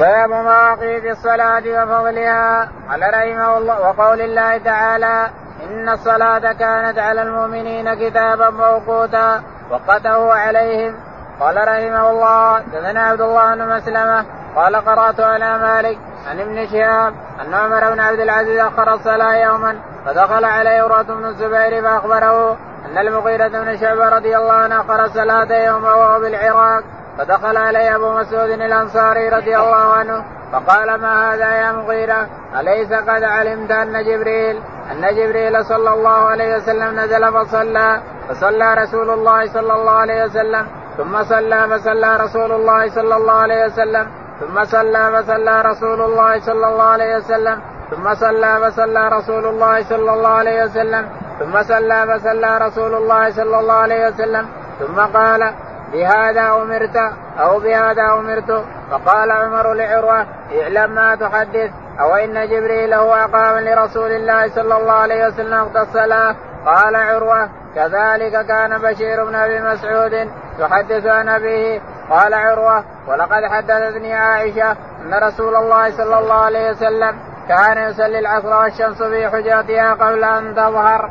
باب مواقيت الصلاة وفضلها. قال رحمه الله وقول الله تعالى إن الصلاة كانت على المؤمنين كتابا موقوتا وقته عليهم. قال رحمه الله دثنا عبد الله بن مسلمة قال قرأت على مالك عن ابن شهاب أن عمر بن عبد العزيز أخر الصلاة يوما فدخل عليه عروة بن الزبير فأخبره أن المغيرة بن شعبة رضي الله عنه أخر الصلاة يوما وهو بالعراق. فدخل عليه أبو مسعود الأنصاري رضي الله عنه فقال ما هذا يا مغيرة؟ أليس قد علمت أن جبريل أن جبريل صلى الله عليه وسلم نزل فصلى فصلى رسول الله صلى الله عليه وسلم ثم صلى فصلى رسول الله صلى الله عليه وسلم ثم صلى فصلى رسول الله صلى الله عليه وسلم ثم صلى فصلى رسول الله صلى الله عليه وسلم ثم صلى فصلى رسول الله صلى الله عليه وسلم ثم قال بهذا أمرت أو بهذا أمرت؟ فقال عمر لعروة اعلم ما تحدث أو إن جبريل هو أقام لرسول الله صلى الله عليه وسلم وقت الصلاة؟ قال عروة كذلك كان بشير بن أبي مسعود يحدث عن أبيه. قال عروة ولقد حدثتني عائشة أن رسول الله صلى الله عليه وسلم كان يصلي العصر والشمس في حجرتها قبل أن تظهر.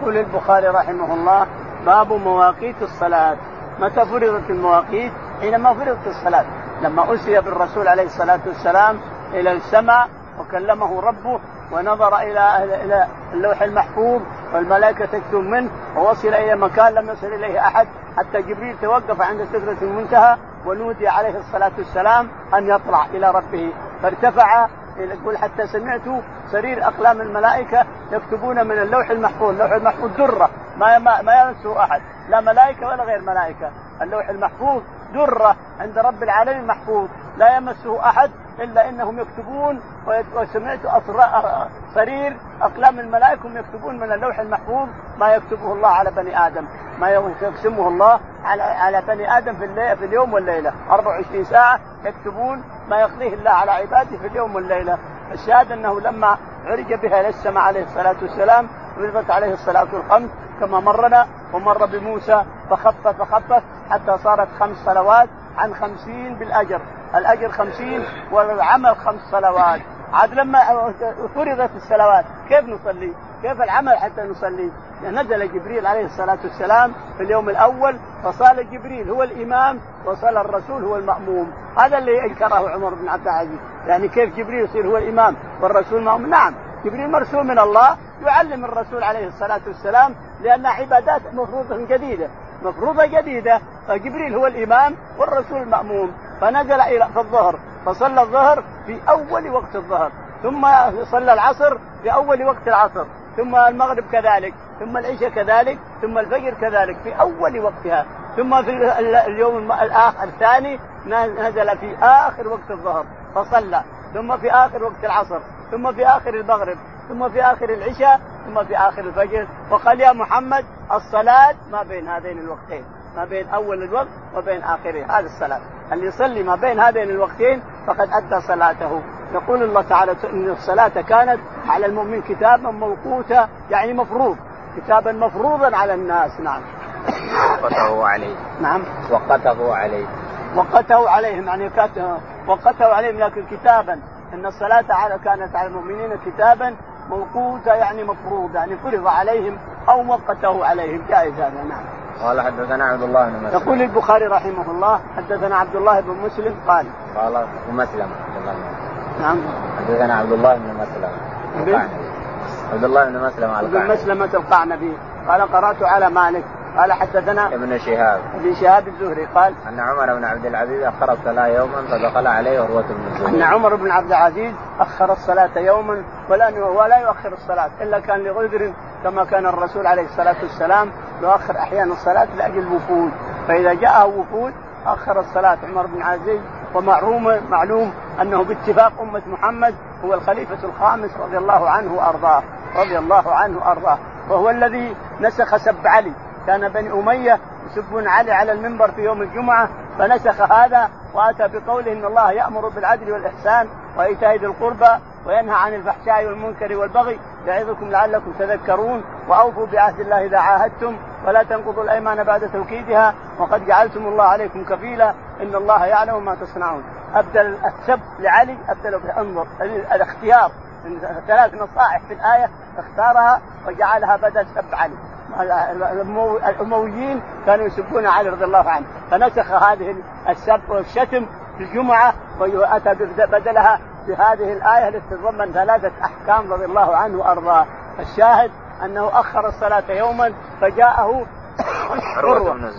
يقول البخاري رحمه الله باب مواقيت الصلاة. متى فرضت المواقيت؟ حينما فرضت الصلاة لما أسري بالرسول عليه الصلاة والسلام إلى السماء وكلمه ربه ونظر إلى إلى اللوح المحفوظ والملائكة تكتب منه ووصل إلى مكان لم يصل إليه أحد حتى جبريل توقف عند سدرة المنتهى ونودي عليه الصلاة والسلام أن يطلع إلى ربه فارتفع يقول حتى سمعت سرير أقلام الملائكة يكتبون من اللوح المحفوظ، اللوح المحفوظ درة ما ما, ما يمسه أحد، لا ملائكة ولا غير ملائكة، اللوح المحفوظ دره عند رب العالمين محفوظ، لا يمسه أحد إلا إنهم يكتبون وسمعت سرير أقلام الملائكة يكتبون من اللوح المحفوظ ما يكتبه الله على بني آدم، ما يقسمه الله على على بني آدم في الليل في اليوم والليلة. 24 ساعة يكتبون ما يقضيه الله على عباده في اليوم والليلة. الشاهد أنه لما عرج بها إلى السماء عليه الصلاة والسلام فرضت عليه الصلاة الخمس كما مرنا ومر بموسى فخفف فخفف حتى صارت خمس صلوات عن خمسين بالأجر. الأجر خمسين والعمل خمس صلوات. عاد لما فرضت الصلوات كيف نصلي؟ كيف العمل حتى نصلي؟ نزل جبريل عليه الصلاة والسلام في اليوم الأول فصال جبريل هو الإمام وصلى الرسول هو المأموم. هذا اللي أنكره عمر بن عبد العزيز. يعني كيف جبريل يصير هو الإمام والرسول مأموم نعم. جبريل مرسول من الله يعلم الرسول عليه الصلاة والسلام لأنها عبادات مفروضة جديدة. مفروضة جديدة. فجبريل هو الإمام والرسول المأموم. فنزل إلى في الظهر. فصلى الظهر في أول وقت الظهر. ثم صلى العصر في أول وقت العصر. ثم المغرب كذلك. ثم العشاء كذلك. ثم الفجر كذلك. في أول وقتها. ثم في اليوم الآخر الثاني نزل في آخر وقت الظهر. فصلى. ثم في آخر وقت العصر. ثم في آخر المغرب ثم في آخر العشاء ثم في آخر الفجر. وقال يا محمد الصلاة ما بين هذين الوقتين ما بين أول الوقت وبين آخره. هذا الصلاة. اللي يصلي ما بين هذين الوقتين فقد أدى صلاته. يقول الله تعالى إن الصلاة كانت على المؤمن كتابا موقوتا يعني مفروض كتابا مفروضا على الناس. نعم. وقته عليه. نعم. وقته عليه. وقته عليهم يعني وقته عليهم لكن كتابا. إن الصلاة على كانت على المؤمنين كتابا موقوتا يعني مفروض يعني فرض عليهم أو وقته عليهم. جائز هذا نعم. قال حدثنا عبد الله بن مسلم. يقول البخاري رحمه الله حدثنا عبد الله بن مسلم قال. قال ابن مسلم نعم. حدثنا عبد الله بن مسلم. عبد الله؟ بن مسلم ابن مسلمة القعنبي. قال قرأت على مالك. قال حدثنا ابن شهاب. ابن شهاب الزهري قال أن عمر بن عبد العزيز أخر الصلاة يوما فدخل عليه عروة بن الزبير. أن عمر بن عبد العزيز أخر الصلاة يوما ولا ولا يؤخر الصلاة إلا كان لعذر كما كان الرسول عليه الصلاة والسلام يؤخر أحيانا الصلاة لأجل الوفود. فإذا جاءه وفود آخر الصلاة عمر بن عزيز ومعلوم معلوم أنه باتفاق أمة محمد هو الخليفة الخامس رضي الله عنه وأرضاه رضي الله عنه وأرضاه وهو الذي نسخ سب علي. كان بني أمية يسبون علي على المنبر في يوم الجمعة فنسخ هذا وأتى بقوله إن الله يأمر بالعدل والإحسان وإيتاء ذي القربى وينهى عن الفحشاء والمنكر والبغي يعظكم لعلكم تذكرون وأوفوا بعهد الله إذا عاهدتم ولا تنقضوا الأيمان بعد توكيدها وقد جعلتم الله عليكم كفيلا إن الله يعلم ما تصنعون. أبدل السب لعلي ابدله انظر الاختيار ثلاث نصائح في الآية اختارها وجعلها بدل سب علي. الأمويين كانوا يسبون علي رضي الله عنه. فنسخ هذه السب والشتم في الجمعة واتى بدلها بهذه الآية التي تتضمن ثلاثة أحكام رضي الله عنه وأرضاه. الشاهد أنه أخر الصلاة يوما فجاءه عروة.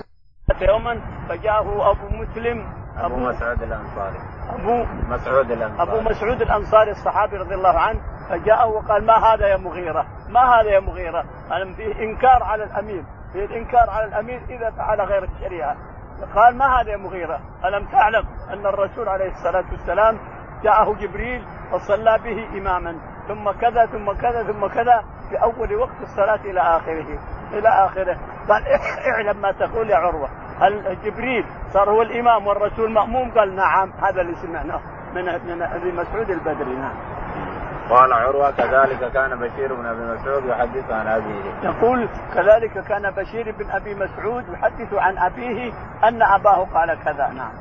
يوما فجاءه أبو مسلم أبو مسعود الأنصاري. أبو مسعود الأنصاري. أبو مسعود الأنصاري الصحابي رضي الله عنه. فجاءه وقال ما هذا يا مغيرة؟ ما هذا يا مغيرة؟ ألم فيه إنكار على الامير، فيه الإنكار على الامير إذا فعل غير الشريعة. قال ما هذا يا مغيرة؟ ألم تعلم أن الرسول عليه الصلاة والسلام جاءه جبريل وصلى به إماما ثم كذا ثم كذا ثم كذا في أول وقت الصلاة إلى آخره إلى آخره قال اعلم ما تقول يا عروة هل جبريل صار هو الإمام والرسول مأموم قال نعم هذا اللي سمعناه من من أبي مسعود البدري نعم قال عروة كذلك كان بشير بن أبي مسعود يحدث عن أبيه. يقول كذلك كان بشير بن أبي مسعود يحدث عن أبيه أن أباه قال كذا. نعم.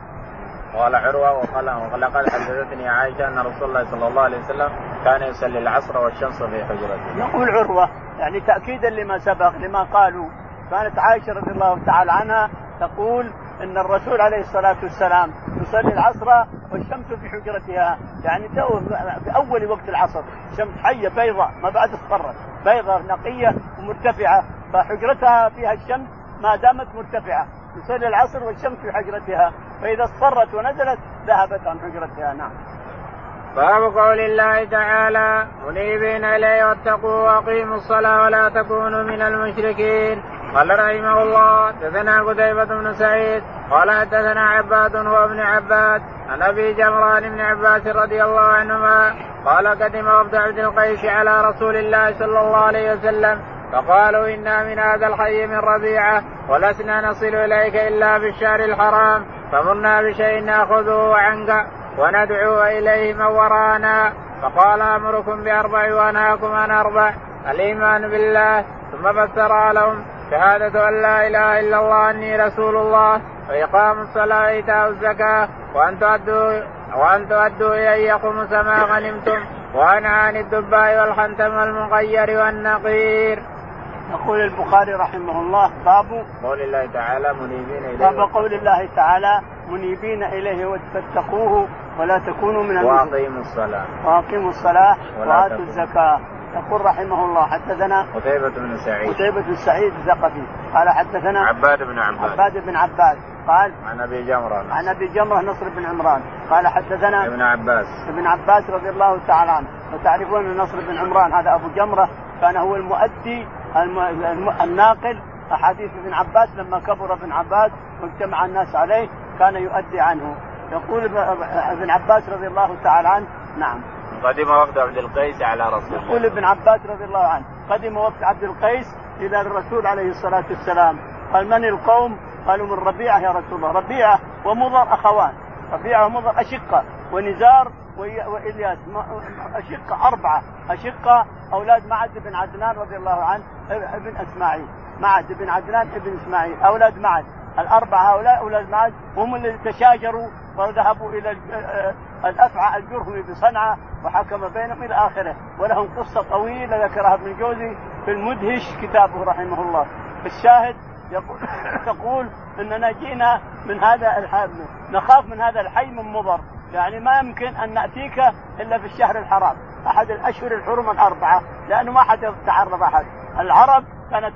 قال عروة وقال لقد حدثتني عائشة أن رسول الله صلى الله عليه وسلم كان يصلي العصر والشمس في حجرته. يقول عروة يعني تأكيدا لما سبق لما قالوا كانت عائشة رضي الله تعالى عنها تقول إن الرسول عليه الصلاة والسلام يصلي العصر والشمس في حجرتها. يعني تو في أول وقت العصر. شمس حية بيضاء ما بعد اصفرت بيضاء نقية ومرتفعة. فحجرتها فيها الشمس ما دامت مرتفعة. يصلي العصر والشمس في حجرتها. فإذا اصفرت ونزلت ذهبت عن حجرتها. نعم. باب قول الله تعالى منيبين إليه واتقوا وأقيموا الصلاة ولا تكونوا من المشركين. قال رحمه الله حدثنا قتيبة بن سعيد قال حدثنا عباد هو ابن عباد عن أبي جمران بن عباس رضي الله عنهما قال قدم عبد عبد القيس على رسول الله صلى الله عليه وسلم فقالوا إنا من هذا الحي من ربيعة ولسنا نصل إليك إلا في الشهر الحرام فمرنا بشيء نأخذه عنك وندعو إليه من ورانا فقال أمركم بأربع وأنهاكم عن أربع الإيمان بالله ثم فسر لهم شهادة أن لا إله إلا الله أني رسول الله وإقام الصلاة وإيتاء الزكاة وأن تؤدوا وأن تؤدوا إليكم ما غنمتم وأن عن الدباء والحنتم والمغير والنقير. يقول البخاري رحمه الله باب قول الله تعالى منيبين إليه باب قول الله تعالى منيبين إليه واتقوه ولا تكونوا من وأقيموا الصلاة. وأقيموا الصلاة وآتوا الزكاة. يقول رحمه الله حدثنا قتيبة بن سعيد. قتيبة بن سعيد الثقفي قال حدثنا عباد بن عباد. عباد بن عباد. قال عن أبي جمرة. عن أبي جمرة نصر بن عمران. قال حدثنا ابن عباس. ابن عباس رضي الله تعالى عنه. وتعرفون نصر بن عمران هذا أبو جمرة كان هو المؤدي الم... الم... الناقل. أحاديث ابن عباس لما كبر ابن عباس واجتمع الناس عليه كان يؤدي عنه. يقول ابن عباس رضي الله تعالى عنه نعم. قدم وفد عبد القيس على رسول الله. يقول ابن عباس رضي الله عنه قدم وفد عبد القيس إلى الرسول عليه الصلاة والسلام. قال من القوم؟ قالوا من ربيعة يا رسول الله. ربيعة ومضر أخوان. ربيعة ومضر أشقة. ونزار وإلياس. أشقة أربعة. أشقة أولاد معد بن عدنان رضي الله عنه ابن إسماعيل. معد بن عدنان ابن إسماعيل. أولاد معد. الأربعة هؤلاء أولاد معد هم اللي تشاجروا وذهبوا إلى الافعى الجرهمي بصنعاء وحكم بينهم إلى آخره. ولهم قصة طويلة ذكرها ابن الجوزي في المدهش كتابه رحمه الله. الشاهد يقول تقول إننا جئنا من هذا الحي نخاف من هذا الحي من مضر. يعني ما يمكن أن نأتيك إلا في الشهر الحرام. أحد الأشهر الحرم الأربعة لأنه ما حد يتعرض أحد. العرب كانت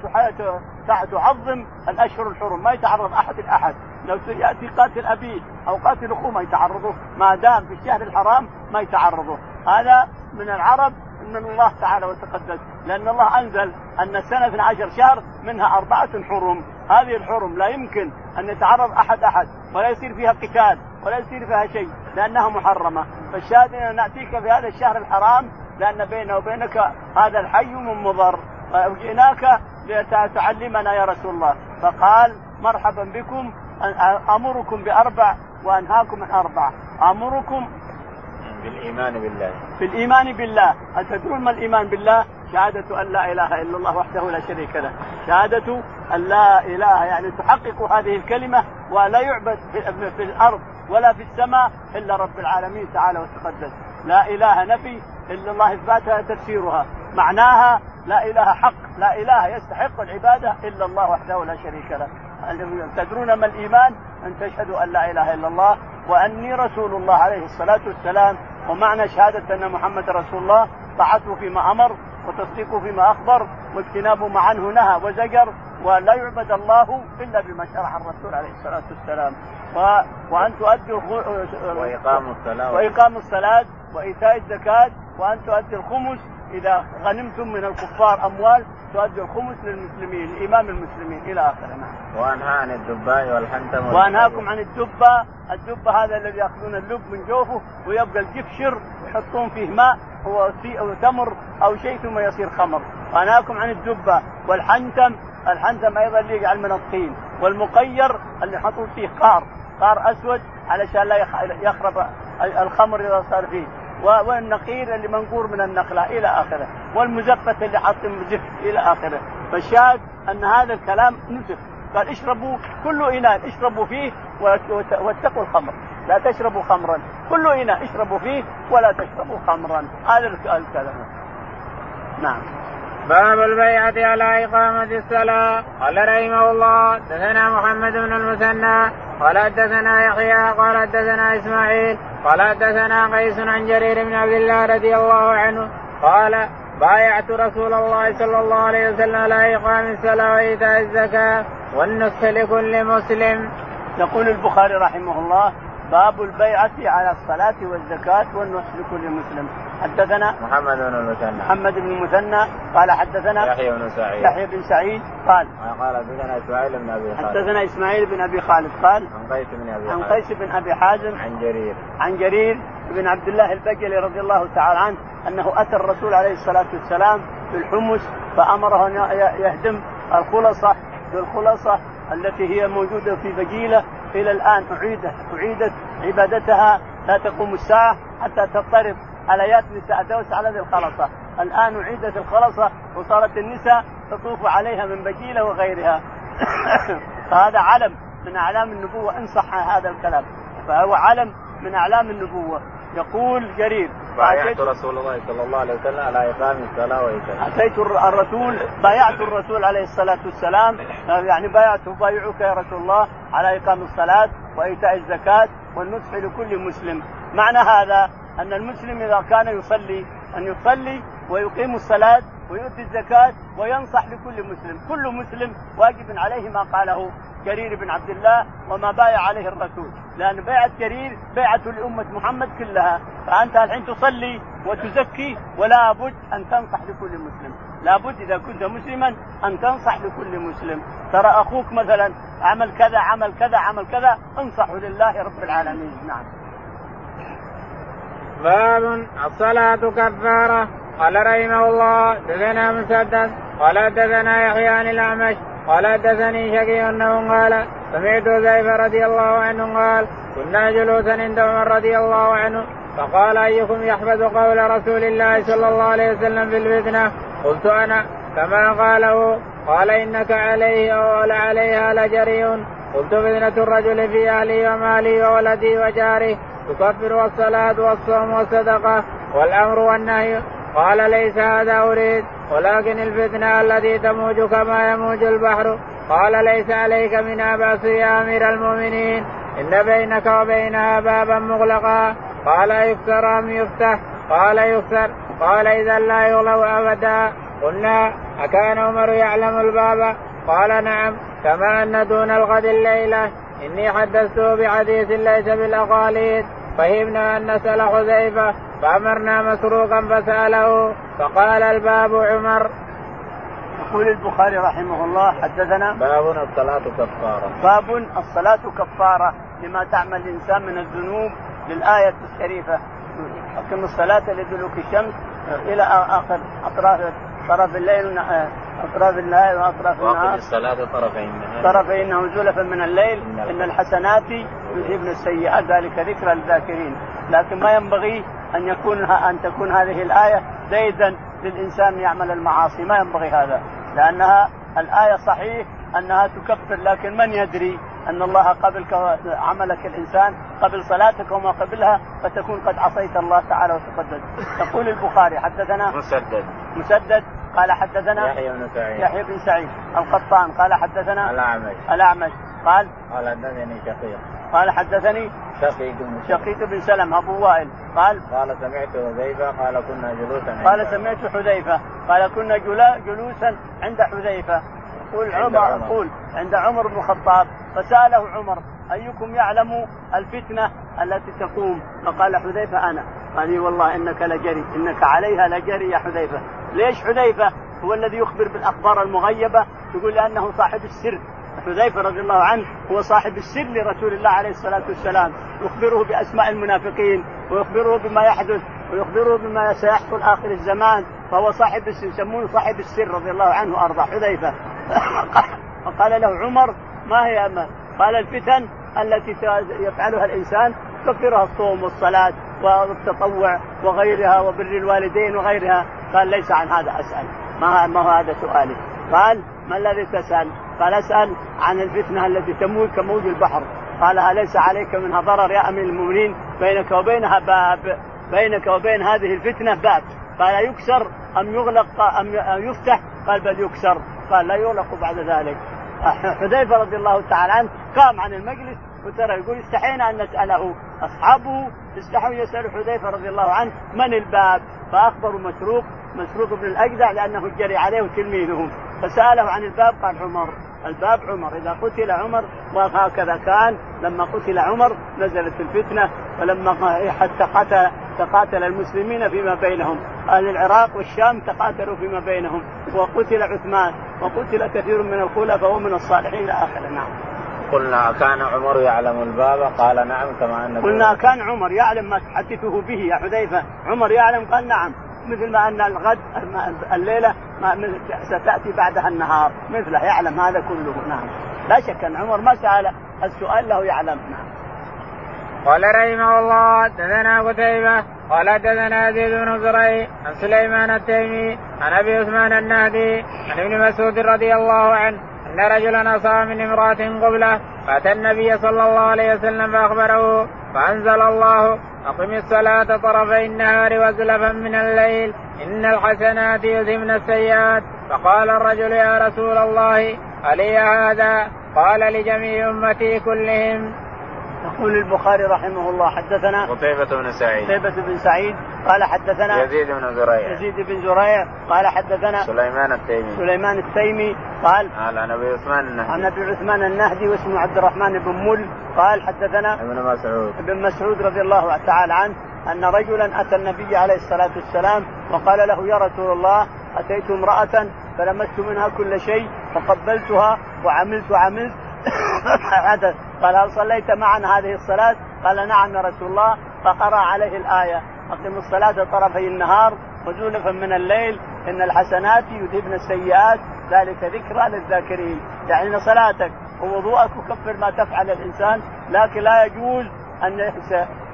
تعظم الأشهر الحرم ما يتعرض أحد لاحد لو يأتي قاتل ابيه أو قاتل أخوه ما يتعرضوا ما دام في الشهر الحرام ما يتعرضوا هذا من العرب من الله تعالى وتقدس لأن الله أنزل أن السنة 12 شهر منها أربعة حرم. هذه الحرم لا يمكن أن يتعرض أحد أحد ولا يصير فيها قتال ولا يصير فيها شيء لأنها محرمة. فالشاهد ان نأتيك في هذا الشهر الحرام لأن بينه وبينك هذا الحي من مضر وجئناك لتعلمنا يا رسول الله. فقال مرحبا بكم أمركم بأربع وأنهاكم عن أربع. بالإيمان بالله. بالإيمان بالله. هل تدرون ما الإيمان بالله؟ شهادة أن لا إله إلا الله وحده لا شريك له. شهادة أن لا إله يعني تحقق هذه الكلمة ولا يعبد في, الأرض ولا في السماء إلا رب العالمين تعالى وتقدس. لا إله نفي إلا الله إثباتها تفسيرها معناها لا إله حق لا إله يستحق العبادة إلا الله وحده لا شريك له. تدرون ما الإيمان؟ أن تشهدوا أن لا إله إلا الله وأني رسول الله عليه الصلاة والسلام ومعنى شهادة أن محمد رسول الله طاعته فيما أمر وتصديقه فيما أخبر واجتنابه ما عنه نهى وزجر ولا يعبد الله إلا بما شرع الرسول عليه الصلاة والسلام. و... وأن تؤدوا وإقام الصلاة. وإقام الصلاة وإيتاء الزكاة وأن تؤدي الخمس إذا غنمتم من الكفار أموال تؤدي الخمس للمسلمين لامام المسلمين إلى آخره. نعم. وانهى عن الدباء والحنتم وأنهاكم عن الدبه، الدبه هذا الذي يأخذون اللب من جوفه ويبقى الجفشر يحطون فيه ماء هو أو تمر أو شيء ثم يصير خمر، وأنهاكم عن الدبه والحنتم، الحنتم أيضا اللي يجعل من الطين، والمقير اللي يحطون فيه قار، قار أسود علشان لا يخرب الخمر إذا صار فيه. والنقير اللي منقور من النخلة إلى آخره والمزفت اللي حاط مزف إلى آخره. فالشاهد أن هذا الكلام نسخ قال اشربوا كل إناء اشربوا فيه واتقوا الخمر. لا تشربوا خمرا. كل إناء اشربوا فيه ولا تشربوا خمرا. هذا الكلام. نعم. باب البيعة على إقامة الصلاة. قال رحمه الله دثنا محمد بن المثنى. قال حدثنا يحيى قال حدثنا إسماعيل. قال حدثنا قيس عن جرير بن عبد الله رضي الله عنه قال بايعت رسول الله صلى الله عليه وسلم على إقام الصلاة وإيتاء الزكاة والنصح لكل مسلم. يقول البخاري رحمه الله باب البيعة على الصلاة والزكاة والنصح لكل مسلم حدثنا محمد بن المثنى. محمد بن المثنى قال حدثنا يحيى بن سعيد. يحيى بن سعيد قال قال حدثنا إسماعيل بن أبي خالد. حدثنا إسماعيل بن أبي خالد قال عن قيس بن أبي عن قيس بن أبي حازم عن جرير. عن جرير بن عبد الله البجلي رضي الله تعالى عنه أنه أتى الرسول عليه الصلاة والسلام بالحمص فأمره أن يهدم الخلصة بالخلصة التي هي موجودة في بجيلة. إلى الآن اعيدت أعيدت عبادتها. لا تقوم الساعة حتى تضطرب. عليات نساء دوس على ذي الخلصة. الآن اعيدت الخلصة وصارت النساء تطوف عليها من بجيلة وغيرها. فهذا علم من أعلام النبوة إن صح هذا الكلام. فهو علم من أعلام النبوة. يقول جرير بايعت رسول الله صلى الله عليه وسلم على اقام الصلاة وإيتاء. آتيت الرسول بايعت الرسول عليه الصلاة والسلام. يعني بايعت بايعك يا رسول الله على إقام الصلاة وإيتاء الزكاة والنصح لكل مسلم. معنى هذا أن المسلم إذا كان يصلي أن يصلي ويقيم الصلاة ويؤتي الزكاة وينصح لكل مسلم، كل مسلم واجب عليه ما قاله جرير بن عبد الله وما بايع عليه الرسول، لأن بيعة جرير بيعة لأمة محمد كلها، فأنت الحين تصلي وتزكي ولا بد أن تنصح لكل مسلم، لا بد إذا كنت مسلما أن تنصح لكل مسلم، ترى أخوك مثلا عمل كذا عمل كذا عمل كذا انصحه لله رب العالمين، نعم. باب الصلاة كفارة. قال رحمه الله دثنا مسدد. قال دثنا يحيى عن الأعمش. قال دثني شقي أنه قال سمعت زيف رضي الله عنه قال كنا جلوسا عند عمر رضي الله عنه. فقال أيكم يحفظ قول رسول الله صلى الله عليه وسلم في الفتنة؟ قلت أنا. كما قاله؟ قال إنك عليه أو عليها لجري قلت فتنة الرجل في أهله وماله وولده وجاره. تكفر الصلاة والصوم والصدقة والأمر والنهي. قال ليس هذا أريد ولكن الفتنة التي تموج كما يموج البحر. قال ليس عليك منها بأس يا أمير المؤمنين. إن بينك وبينها بابا مغلقا. قال يكسر أم يفتح؟ قال يكسر قال إذا لا يغلق أبدا. قلنا أكان عمر يعلم الباب؟ قال نعم كما أن دون الغد الليلة. إني حدثته بحديث ليس بالأقاليد. فهمنا أن نسأل حذيفة فأمرنا مسروقا فسأله فقال الباب عمر. يقول البخاري رحمه الله حدثنا باب الصلاة كفارة. باب الصلاة كفارة لما تعمل الإنسان من الذنوب للآية الشريفة. أقم الصلاة لدلوك الشمس إلى آخر أطراف طرف الليل أطراف الليل وأطراف النهار. الصلاه طرفي النهار طرفي النهار زلفا من الليل. إن الحسنات يذهبن السيئات. ذلك ذكرى للذاكرين لكن ما ينبغي أن يكون أن تكون هذه الآية زيدا للإنسان يعمل المعاصي. ما ينبغي هذا. لأنها الآية صحيح أنها تكفر. لكن من يدري أن الله قبل عملك الإنسان قبل صلاتك وما قبلها فتكون قد عصيت الله تعالى وتقدس. يقول البخاري حدثنا مسدد. مسدد قال حدثنا يحيى بن سعيد. يحيى بن سعيد القطان. قال حدثنا الأعمش. الأعمش. قال قال حدثني شقيق. قال حدثني شقيق بن شقيق بن سلم أبو وائل. قال قال سمعت حذيفة قال كنا جلوسا قال سمعت حذيفة. قال كنا جلوسا عند حذيفة. يقول عمر يقول عند عمر بن الخطاب. فسأله عمر أيكم يعلم الفتنة التي تقوم؟ فقال حذيفة أنا. قال والله إنك لجري إنك عليها لجري يا حذيفة. ليش حذيفة؟ هو الذي يخبر بالأخبار المغيبة يقول لأنه صاحب السر. حذيفة رضي الله عنه هو صاحب السر لرسول الله عليه الصلاة والسلام. يخبره بأسماء المنافقين ويخبره بما يحدث ويخبره بما سيحصل آخر الزمان. فهو صاحب السر يسمونه صاحب السر رضي الله عنه وأرضاه. حذيفة. فقال له عمر ما هي ما قال الفتن التي يفعلها الإنسان تكفرها الصوم والصلاة والتطوع وغيرها وبر الوالدين وغيرها. قال ليس عن هذا أسأل. ما ما هو هذا سؤالي؟ قال ما الذي تسأل؟ قال أسأل عن الفتنة التي تموت كموج البحر. قال أليس عليك منها ضرر يا أمير المؤمنين؟ بينك وبينها باب. بينك وبين هذه الفتنة باب. قال يكسر أم يغلق أم يفتح؟ قال بل يكسر. قال لا يغلق بعد ذلك. حذيفة رضي الله تعالى عنه قام عن المجلس وترى يقول استحينا أن نسأله. أصحابه استحوا يسألوا حذيفة رضي الله عنه من الباب؟ فاخبروا مسروق مسروق بن الأجدع لأنه جري عليه تلميذه فسأله عن الباب قال عمر الباب عمر إذا قتل عمر وهكذا كان لما قتل عمر نزلت الفتنة ولما حتى قتل تقاتل المسلمين فيما بينهم. أهل العراق والشام تقاتلوا فيما بينهم. وقتل عثمان وقتل كثير من الخلفاء ومن الصالحين إلى اخره نعم. قلنا كان عمر يعلم الباب؟ قال نعم كما ان قلنا كان عمر يعلم ما تحدثه به يا حذيفة. عمر يعلم قال نعم. مثل ما أن الغد الليلة ما ستأتي بعدها النهار. مثله يعلم هذا كله. نعم. لا شك أن عمر ما سأل السؤال له يعلم. نعم. قال رحمه الله حدثنا قتيبة قال حدثنا يزيد بن زريع عن سليمان التيمي عن أبي عثمان النهدي عن ابن مسعود رضي الله عنه أن رجلا أصاب من امرأة قبلة فأتى النبي صلى الله عليه وسلم فأخبره فأنزل الله أقم الصلاة طرفي النهار وزلفا من الليل إن الحسنات يذهبن السيئات. فقال الرجل يا رسول الله علي هذا؟ قال لجميع أمتي كلهم. يقول البخاري رحمه الله حدثنا قتيبة بن سعيد. قتيبة بن سعيد قال حدثنا يزيد بن زريع. يزيد بن زريع قال حدثنا سليمان التيمي. سليمان التيمي قال قال عن أبي عثمان النهدي. عن أبي عثمان النهدي واسمه عبد الرحمن بن مل قال حدثنا ابن مسعود. ابن مسعود رضي الله تعالى عنه أن رجلا أتى النبي عليه الصلاة والسلام وقال له يا رسول الله أتيت امرأة فلمست منها كل شيء فقبلتها وعملت وعملت قال هل صليت معنا هذه الصلاة؟ قال نعم يا رسول الله. فقرأ عليه الآية. أقم الصلاة طرفي النهار وزولفا من الليل. إن الحسنات يذهبن السيئات. ذلك ذكرى للذاكرين. يعني صلاتك ووضوءك يكفر ما تفعل الإنسان لكن لا يجوز أن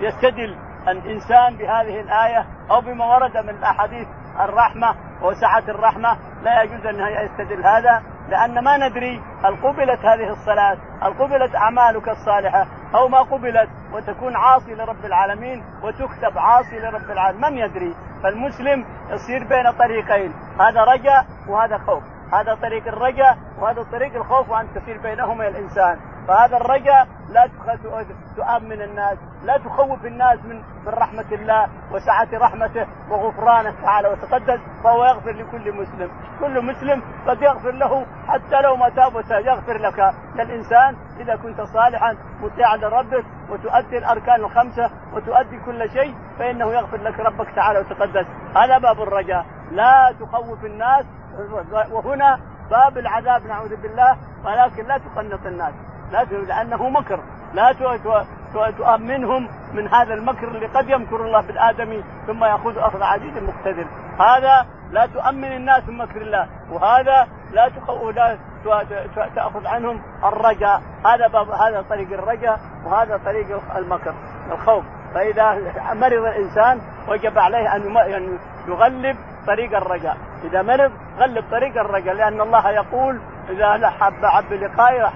يستدل الإنسان بهذه الآية أو بما ورد من الأحاديث الرحمة وسعة الرحمة. لا يجوز أن يستدل هذا. لأن ما ندري هل قبلت هذه الصلاة هل قبلت أعمالك الصالحة أو ما قبلت وتكون عاصي لرب العالمين وتكتب عاصي لرب العالمين من يدري؟ فالمسلم يصير بين طريقين هذا رجاء وهذا خوف هذا طريق الرجاء وهذا طريق الخوف وأن تصير بينهما الإنسان. فهذا الرجاء لا تؤمن الناس لا تخوف الناس من من رحمة الله وسعة رحمته وغفرانه تعالى وتقدس فهو يغفر لكل مسلم. كل مسلم قد يغفر له حتى لو ما تاب يغفر لك. كالإنسان إذا كنت صالحا مطيعا لربك وتؤدي الأركان الخمسة وتؤدي كل شيء فإنه يغفر لك ربك تعالى وتقدس. هذا باب الرجاء. لا تخوف الناس وهنا باب العذاب نعوذ بالله ولكن لا تقنط الناس. لا لأنه مكر. لا تؤمنهم من هذا المكر اللي قد يمكر الله بالادمي ثم يأخذ أخذ عزيز مقتدر. هذا لا تؤمن الناس من مكر الله وهذا لا تأخذ عنهم الرجاء هذا باب هذا طريق الرجاء وهذا طريق المكر الخوف. فإذا مرض الإنسان وجب عليه أن يغلب طريق الرجاء إذا مرض غلب طريق الرجاء لأن الله يقول إذا حب عبد لقائي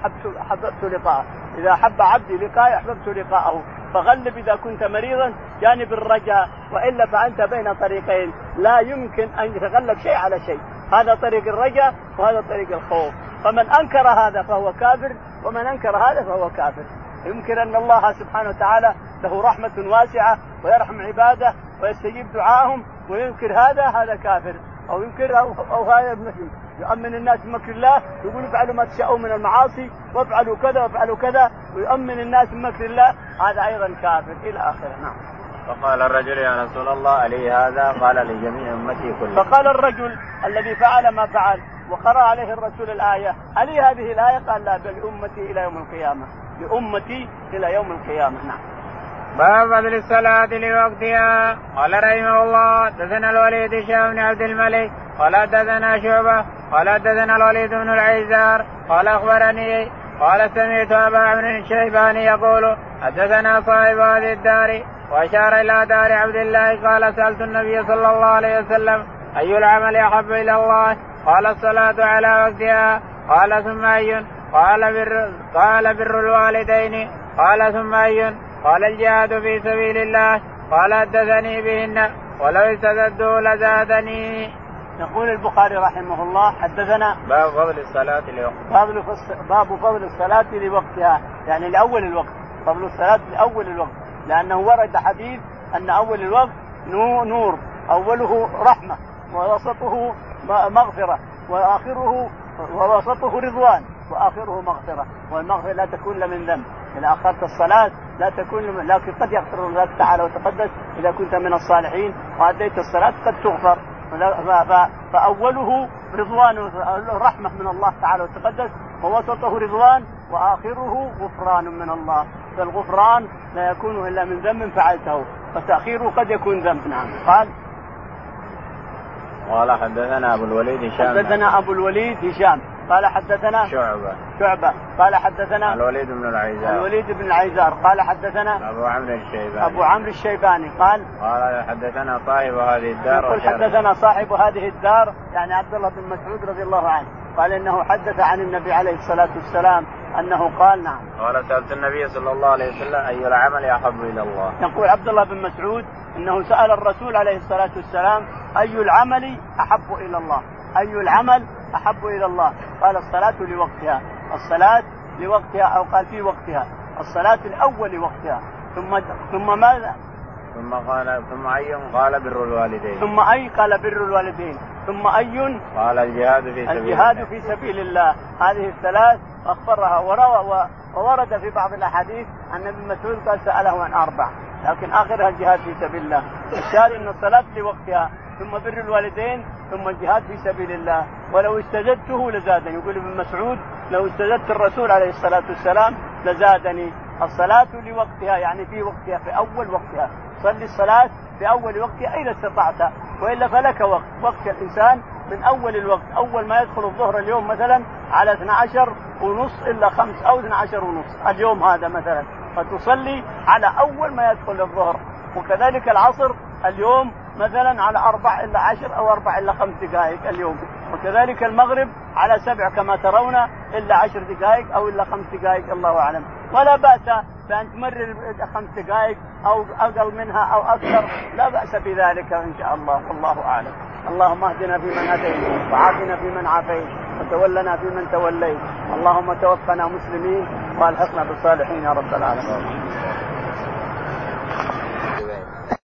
حببت لقاءه. إذا احب عبدي لقائي أحببت لقاءه. فغلب إذا كنت مريضا جانب الرجاء. وإلا فأنت بين طريقين. لا يمكن أن يتغلب شيء على شيء. هذا طريق الرجاء وهذا طريق الخوف. فمن أنكر هذا فهو كافر ومن أنكر هذا فهو كافر. يمكن أن الله سبحانه وتعالى له رحمة واسعة ويرحم عباده ويستجيب دعاهم وينكر هذا هذا كافر. أو ينكر أو, أو هذا مسلم يؤمن الناس بمكر الله يقول افعلوا ما تشاءون من المعاصي وافعلوا كذا وافعلوا كذا ويؤمن الناس بمكر الله. هذا أيضا كافر إلى آخره نعم. فقال الرجل يا رسول الله علي هذا؟ قال لجميع أمتي كلها. فقال الرجل الذي فعل ما فعل وقرأ عليه الرسول الآية ألي هذه الآية؟ قال لا بل لأمتي إلى يوم القيامة. لأمتي إلى يوم القيامة نعم. باب فضل الصلاة لوقتها. قال رحمه الله دثنا الوليد هشام بن عبد الملك قال دثنا شعبة قال دثنا الوليد بن العيزار قال أخبرني قال سمعت أبا عمرو الشيباني يقول حدثنا صاحب هذه الدار وأشار إلى دار عبد الله قال سألت النبي صلى الله عليه وسلم أي العمل أحب إلى الله؟ قال الصلاة على وقتها. قال ثم أي قال بر قال بر الوالدين. قال ثم أي قال الجهاد في سبيل الله. قال حدثني بهن ولو استزدوا لزادني. يقول البخاري رحمه الله حدثنا باب فضل الصلاة لوقتها. باب باب فضل الصلاة لوقتها يعني لأول الوقت فضل الصلاة لأول الوقت لأنه ورد حديث أن أول الوقت نور أوله رحمة ووسطه مغفرة وآخره ووسطه رضوان وآخره مغفرة والمغفرة لا تكون إلا من ذنب. اذا أخرت الصلاة لا تكون لكن قد يغفر الله تعالى وتقدس إذا كنت من الصالحين وأديت الصلاة قد تغفر. فأوله رضوان رحمه من الله تعالى وتقدس ووسطه رضوان وآخره غفران من الله. فالغفران لا يكون إلا من ذنب فعلته فتاخيره قد يكون ذنب نعم قال قال حدثنا أبو الوليد هشام. حدثنا أبو الوليد هشام. قال حدثنا شعبة شعبة قال حدثنا الوليد بن العيزار الوليد بن العيزار قال حدثنا أبو عمرو الشيباني أبو عمرو الشيباني قال قال حدثنا صاحب هذه الدار يقول حدثنا صاحب هذه الدار يعني عبد الله بن مسعود رضي الله عنه قال إنه حدث عن النبي عليه الصلاة والسلام أنه قال نعم. قال سألت النبي صلى الله عليه وسلم أي العمل أحب إلى الله. يقول عبد الله بن مسعود إنه سأل الرسول عليه الصلاة والسلام أي العمل أحب إلى الله؟ أي العمل أحب إلى الله؟ قال الصلاة لوقتها، الصلاة لوقتها أو قال في وقتها، الصلاة الأول وقتها، ثم ثم ماذا؟ ثم قال ثم أي قال بر الوالدين. ثم أي قال بر الوالدين. ثم أي قال الجهاد في سبيل الجهاد الله. في سبيل الله. هذه الثلاث أخبرها وروى وورد في بعض الأحاديث ان ابن مسعود قال سأله عن أربع لكن آخرها الجهاد في سبيل الله. الشاهد أن الصلاة لوقتها ثم بر الوالدين ثم الجهاد في سبيل الله. ولو استزدته لزادني. يقول ابن مسعود لو استزدت الرسول عليه الصلاة والسلام لزادني. الصلاة لوقتها يعني في وقتها في أول وقتها. صلي الصلاة في أول وقتها إذا استطعت. وإلا فلك وقت. وقت الإنسان من أول الوقت. أول ما يدخل الظهر اليوم مثلا على 12 ونص إلا خمس أو 12 ونص. اليوم هذا مثلا. فتصلي على أول ما يدخل الظهر. وكذلك العصر اليوم مثلا على أربع إلا عشر أو أربع إلا خمس دقائق اليوم. وكذلك المغرب على سبع كما ترون إلا عشر دقائق أو إلا خمس دقائق الله أعلم. ولا بأس بأن تمرر خمس دقائق أو أقل منها أو أكثر لا بأس بذلك إن شاء الله والله أعلم. اللهم اهدنا فيمن هديت وعافنا فيمن عافيت وتولنا فيمن توليت. اللهم توفنا مسلمين وألحقنا بالصالحين يا رب العالمين.